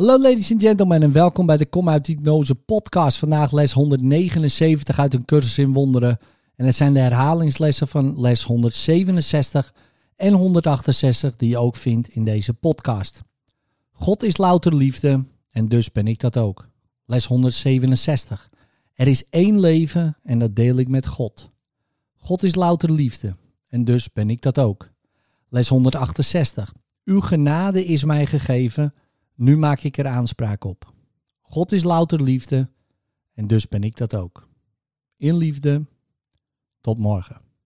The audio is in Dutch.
Hallo ladies and gentlemen en welkom bij de Kom uit Hypnose podcast. Vandaag les 179 uit een cursus in wonderen. En het zijn de herhalingslessen van les 167 en 168 die je ook vindt in deze podcast. God is louter liefde en dus ben ik dat ook. Les 167. Er is één leven en dat deel ik met God. God is louter liefde en dus ben ik dat ook. Les 168. Uw genade is mij gegeven, nu maak ik er aanspraak op. God is louter liefde en dus ben ik dat ook. In liefde, tot morgen.